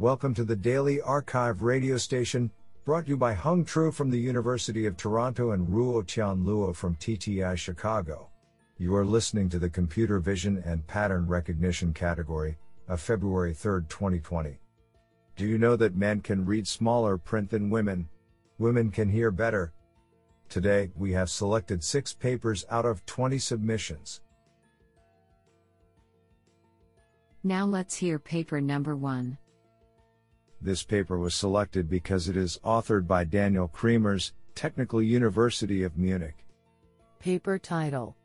Welcome to the Daily arXiv radio station, brought to you by Hung Tru from the University of Toronto and Ruo Tian Luo from TTI Chicago. You are listening to the Computer Vision and Pattern Recognition category of February 3, 2020. Do you know that men can read smaller print than women? Women can hear better. Today, we have selected six papers out of 20 submissions. Now let's hear paper number one. This paper was selected because it is authored by Daniel Cremers, Technical University of Munich. Paper title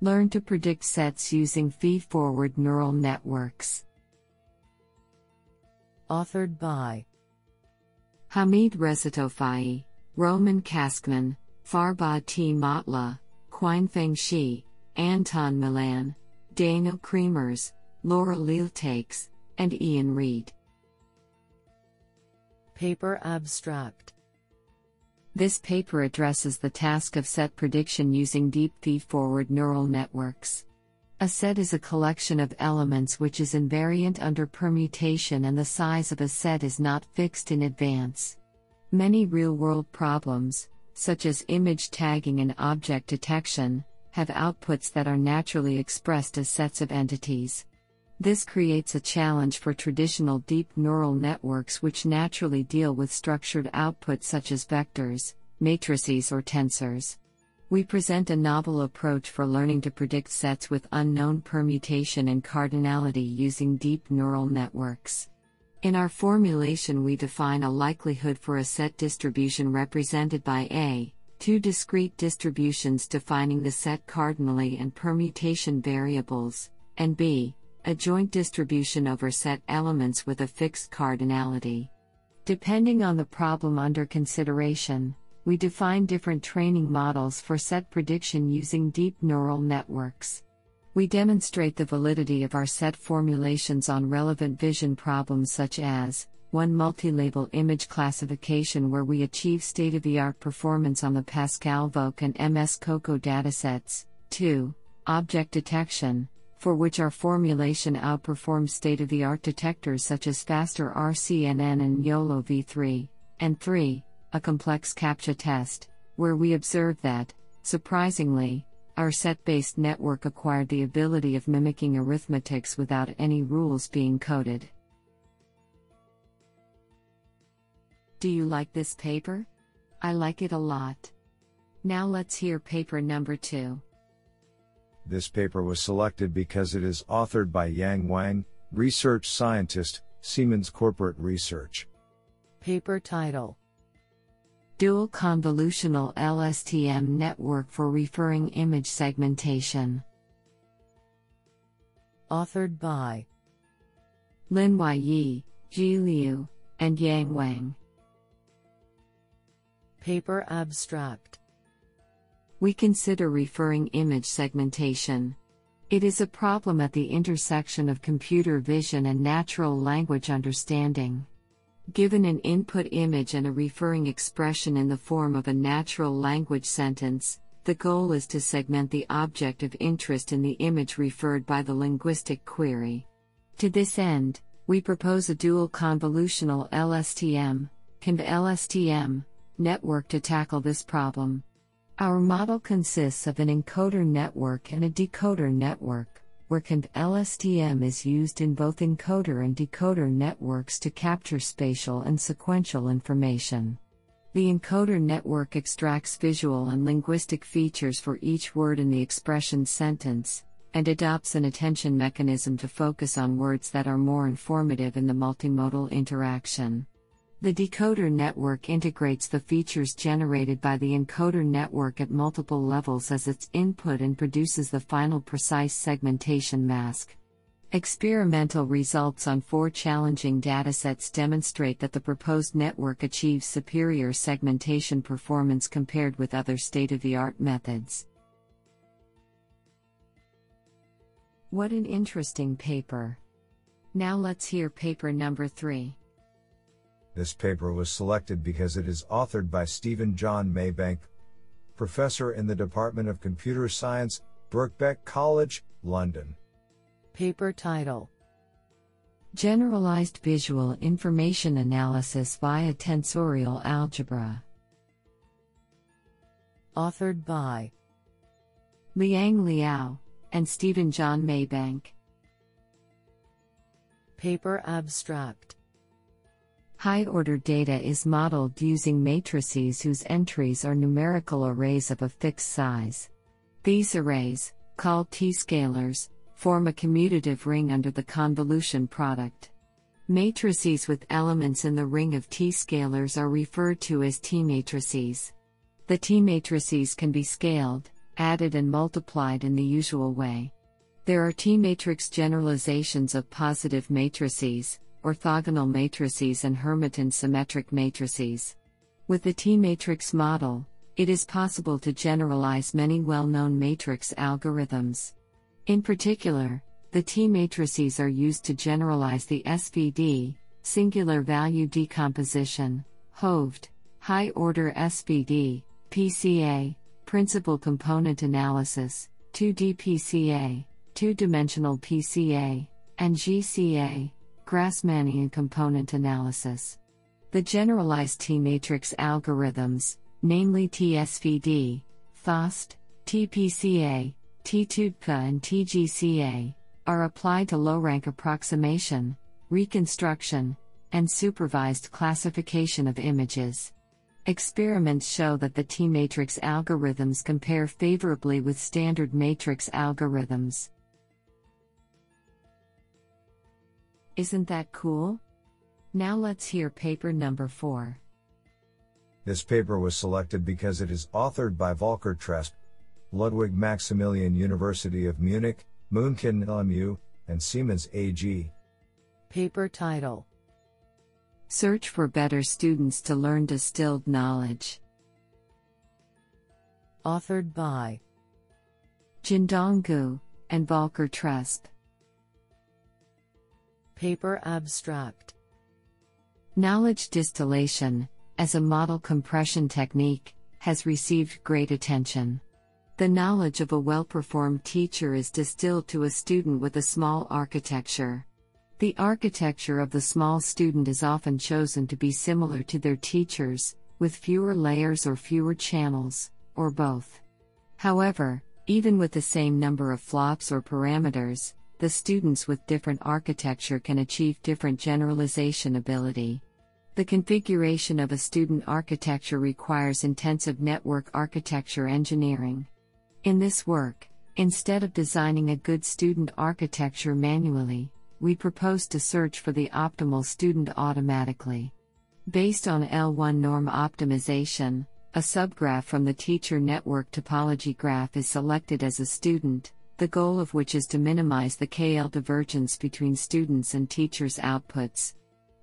Learn to predict sets using feed forward neural networks. Authored by Hamid Rezatofighi, Roman Kaskman, Farbod T. Motlagh, Qinfeng Shi, Anton Milan, Daniel Cremers, Laura Leal-Taixé, and Ian Reid. Paper Abstract This paper addresses the task of set prediction using deep feed forward neural networks. A set is a collection of elements which is invariant under permutation, and the size of a set is not fixed in advance. Many real world problems, such as image tagging and object detection, have outputs that are naturally expressed as sets of entities. This creates a challenge for traditional deep neural networks which naturally deal with structured outputs such as vectors, matrices, or tensors. We present a novel approach for learning to predict sets with unknown permutation and cardinality using deep neural networks. In our formulation, we define a likelihood for a set distribution represented by A, two discrete distributions defining the set cardinally and permutation variables, and B, a joint distribution over set elements with a fixed cardinality. Depending on the problem under consideration, we define different training models for set prediction using deep neural networks. We demonstrate the validity of our set formulations on relevant vision problems such as 1. Multi-label image classification where we achieve state-of-the-art performance on the Pascal VOC and MS COCO datasets. 2. Object detection, for which our formulation outperforms state of the art detectors such as Faster RCNN and YOLO v3, and 3, a complex CAPTCHA test, where we observe that, surprisingly, our set based network acquired the ability of mimicking arithmetics without any rules being coded. Do you like this paper? I like it a lot. Now let's hear paper number two. This paper was selected because it is authored by Yang Wang, research scientist, Siemens Corporate Research. Paper title Dual Convolutional LSTM Network for Referring Image Segmentation. Authored by Linwei Ye, Zhi Liu, and Yang Wang. Paper Abstract we consider referring image segmentation. It is a problem at the intersection of computer vision and natural language understanding. Given an input image and a referring expression in the form of a natural language sentence, the goal is to segment the object of interest in the image referred by the linguistic query. To this end, we propose a dual convolutional LSTM, LSTM, network to tackle this problem. Our model consists of an encoder network and a decoder network, where CONV LSTM is used in both encoder and decoder networks to capture spatial and sequential information. The encoder network extracts visual and linguistic features for each word in the expression sentence, and adopts an attention mechanism to focus on words that are more informative in the multimodal interaction. The decoder network integrates the features generated by the encoder network at multiple levels as its input and produces the final precise segmentation mask. Experimental results on four challenging datasets demonstrate that the proposed network achieves superior segmentation performance compared with other state of the art methods. What an interesting paper! Now let's hear paper number three. This paper was selected because it is authored by Stephen John Maybank, professor in the Department of Computer Science, Birkbeck College, London. Paper title Generalized Visual Information Analysis via Tensorial Algebra. Authored by Liang Liao and Stephen John Maybank. Paper Abstract High order data is modeled using matrices whose entries are numerical arrays of a fixed size. These arrays, called T scalars, form a commutative ring under the convolution product. Matrices with elements in the ring of T scalars are referred to as T matrices. The T matrices can be scaled, added, and multiplied in the usual way. There are T matrix generalizations of positive matrices, orthogonal matrices, and Hermitian symmetric matrices. With the T matrix model, it is possible to generalize many well known matrix algorithms. In particular, the T matrices are used to generalize the SVD, singular value decomposition, HOSVD, high order SVD, PCA, principal component analysis, 2D PCA, two dimensional PCA, and GCA, Grassmannian component analysis. The generalized T matrix algorithms, namely TSVD, FAST, TPCA, T-TUDCA and TGCA, are applied to low rank approximation, reconstruction, and supervised classification of images. Experiments show that the T matrix algorithms compare favorably with standard matrix algorithms. Isn't that cool? Now let's hear paper number 4. This paper was selected because it is authored by Volker Tresp, Ludwig Maximilian University of Munich, München LMU, and Siemens AG. Paper title Search for better students to learn distilled knowledge. Authored by Jindong Gu and Volker Tresp. Paper Abstract Knowledge distillation, as a model compression technique, has received great attention. The knowledge of a well performed teacher is distilled to a student with a small architecture. The architecture of the small student is often chosen to be similar to their teachers, with fewer layers or fewer channels, or both. However, even with the same number of flops or parameters, the students with different architecture can achieve different generalization ability. The configuration of a student architecture requires intensive network architecture engineering. In this work, instead of designing a good student architecture manually, we propose to search for the optimal student automatically. Based on L1 norm optimization, a subgraph from the teacher network topology graph is selected as a student, the goal of which is to minimize the KL divergence between students and teachers' outputs.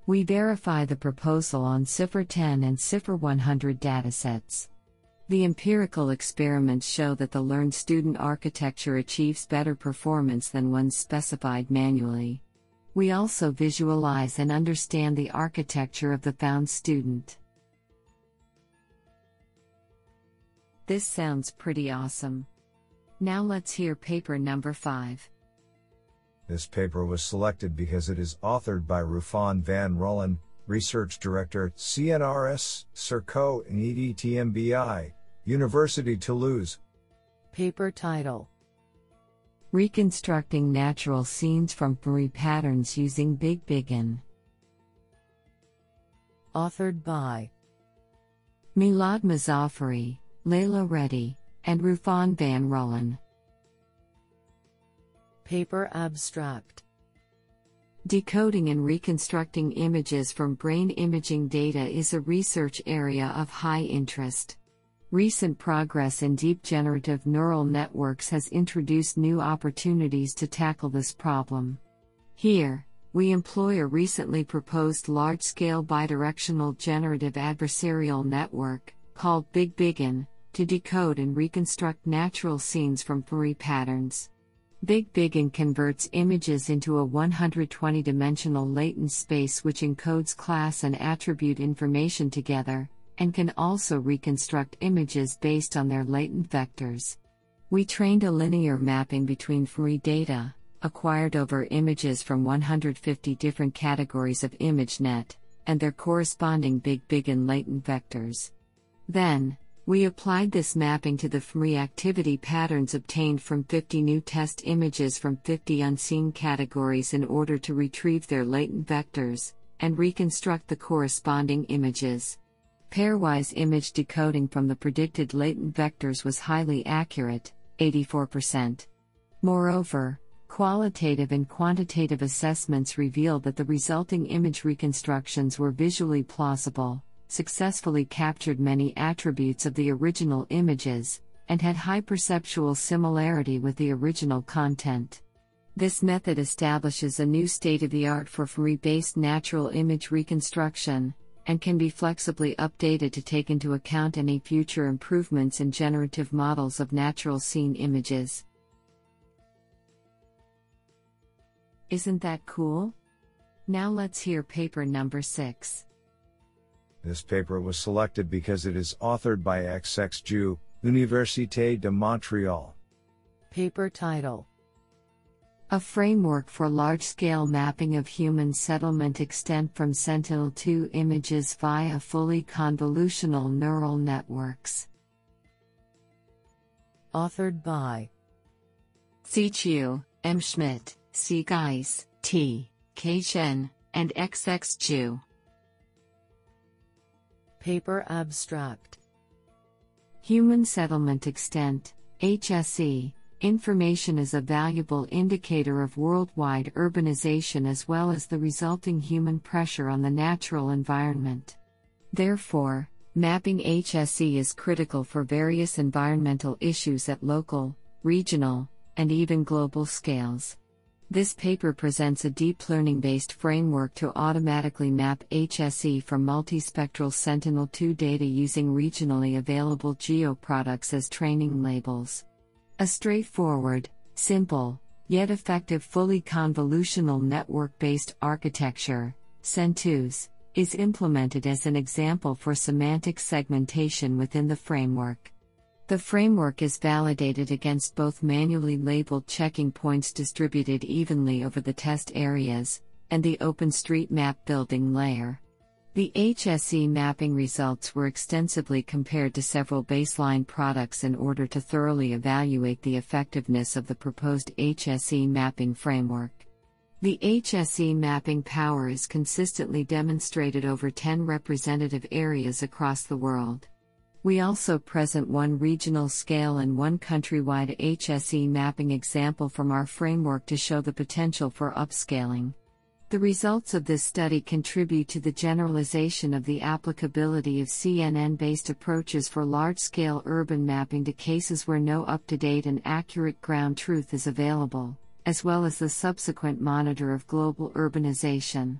We verify the proposal on CIFAR 10 and CIFAR 100 datasets. The empirical experiments show that the learned student architecture achieves better performance than one specified manually. We also visualize and understand the architecture of the found student. This sounds pretty awesome. Now let's hear paper number 5. This paper was selected because it is authored by Rufin VanRullen, Research Director, CNRS, CERCO and EDTMBI, University Toulouse. Paper title Reconstructing Natural Scenes from Fmri Patterns Using BigBiGAN. Authored by Milad Mozafari, Leila Reddy, and Rufin VanRullen. Paper Abstract Decoding and reconstructing images from brain imaging data is a research area of high interest. Recent progress in deep generative neural networks has introduced new opportunities to tackle this problem. Here, we employ a recently proposed large scale bidirectional generative adversarial network, called BigBiGAN, to decode and reconstruct natural scenes from Fmri patterns. BigBiGAN converts images into a 120 dimensional latent space which encodes class and attribute information together, and can also reconstruct images based on their latent vectors. We trained a linear mapping between Fmri data, acquired over images from 150 different categories of ImageNet, and their corresponding BigBiGAN latent vectors. Then, we applied this mapping to the FMRI activity patterns obtained from 50 new test images from 50 unseen categories in order to retrieve their latent vectors and reconstruct the corresponding images. Pairwise image decoding from the predicted latent vectors was highly accurate, 84%. Moreover, qualitative and quantitative assessments revealed that the resulting image reconstructions were visually plausible successfully captured many attributes of the original images, and had high perceptual similarity with the original content. This method establishes a new state of the art for FMRI based natural image reconstruction, and can be flexibly updated to take into account any future improvements in generative models of natural scene images. Isn't that cool? Now let's hear paper number 6. This paper was selected because it is authored by XX Zhu, Université de Montréal. Paper title A framework for large scale mapping of human settlement extent from Sentinel 2 images via fully convolutional neural networks. Authored by C. Qiu, M. Schmitt, C. Geiß, T. K. Chen, and XX Zhu. Paper Abstract Human Settlement Extent, HSE, information is a valuable indicator of worldwide urbanization as well as the resulting human pressure on the natural environment. Therefore, mapping HSE is critical for various environmental issues at local, regional, and even global scales. This paper presents a deep learning based framework to automatically map HSE from multispectral Sentinel 2 data using regionally available geoproducts as training labels. A straightforward, simple, yet effective fully convolutional network based architecture, CEN2s, is implemented as an example for semantic segmentation within the framework. The framework is validated against both manually labeled checking points distributed evenly over the test areas, and the OpenStreetMap building layer. The HSE mapping results were extensively compared to several baseline products in order to thoroughly evaluate the effectiveness of the proposed HSE mapping framework. The HSE mapping power is consistently demonstrated over 10 representative areas across the world. We also present one regional scale and one countrywide HSE mapping example from our framework to show the potential for upscaling. The results of this study contribute to the generalization of the applicability of CNN based approaches for large scale urban mapping to cases where no up to date and accurate ground truth is available, as well as the subsequent monitor of global urbanization.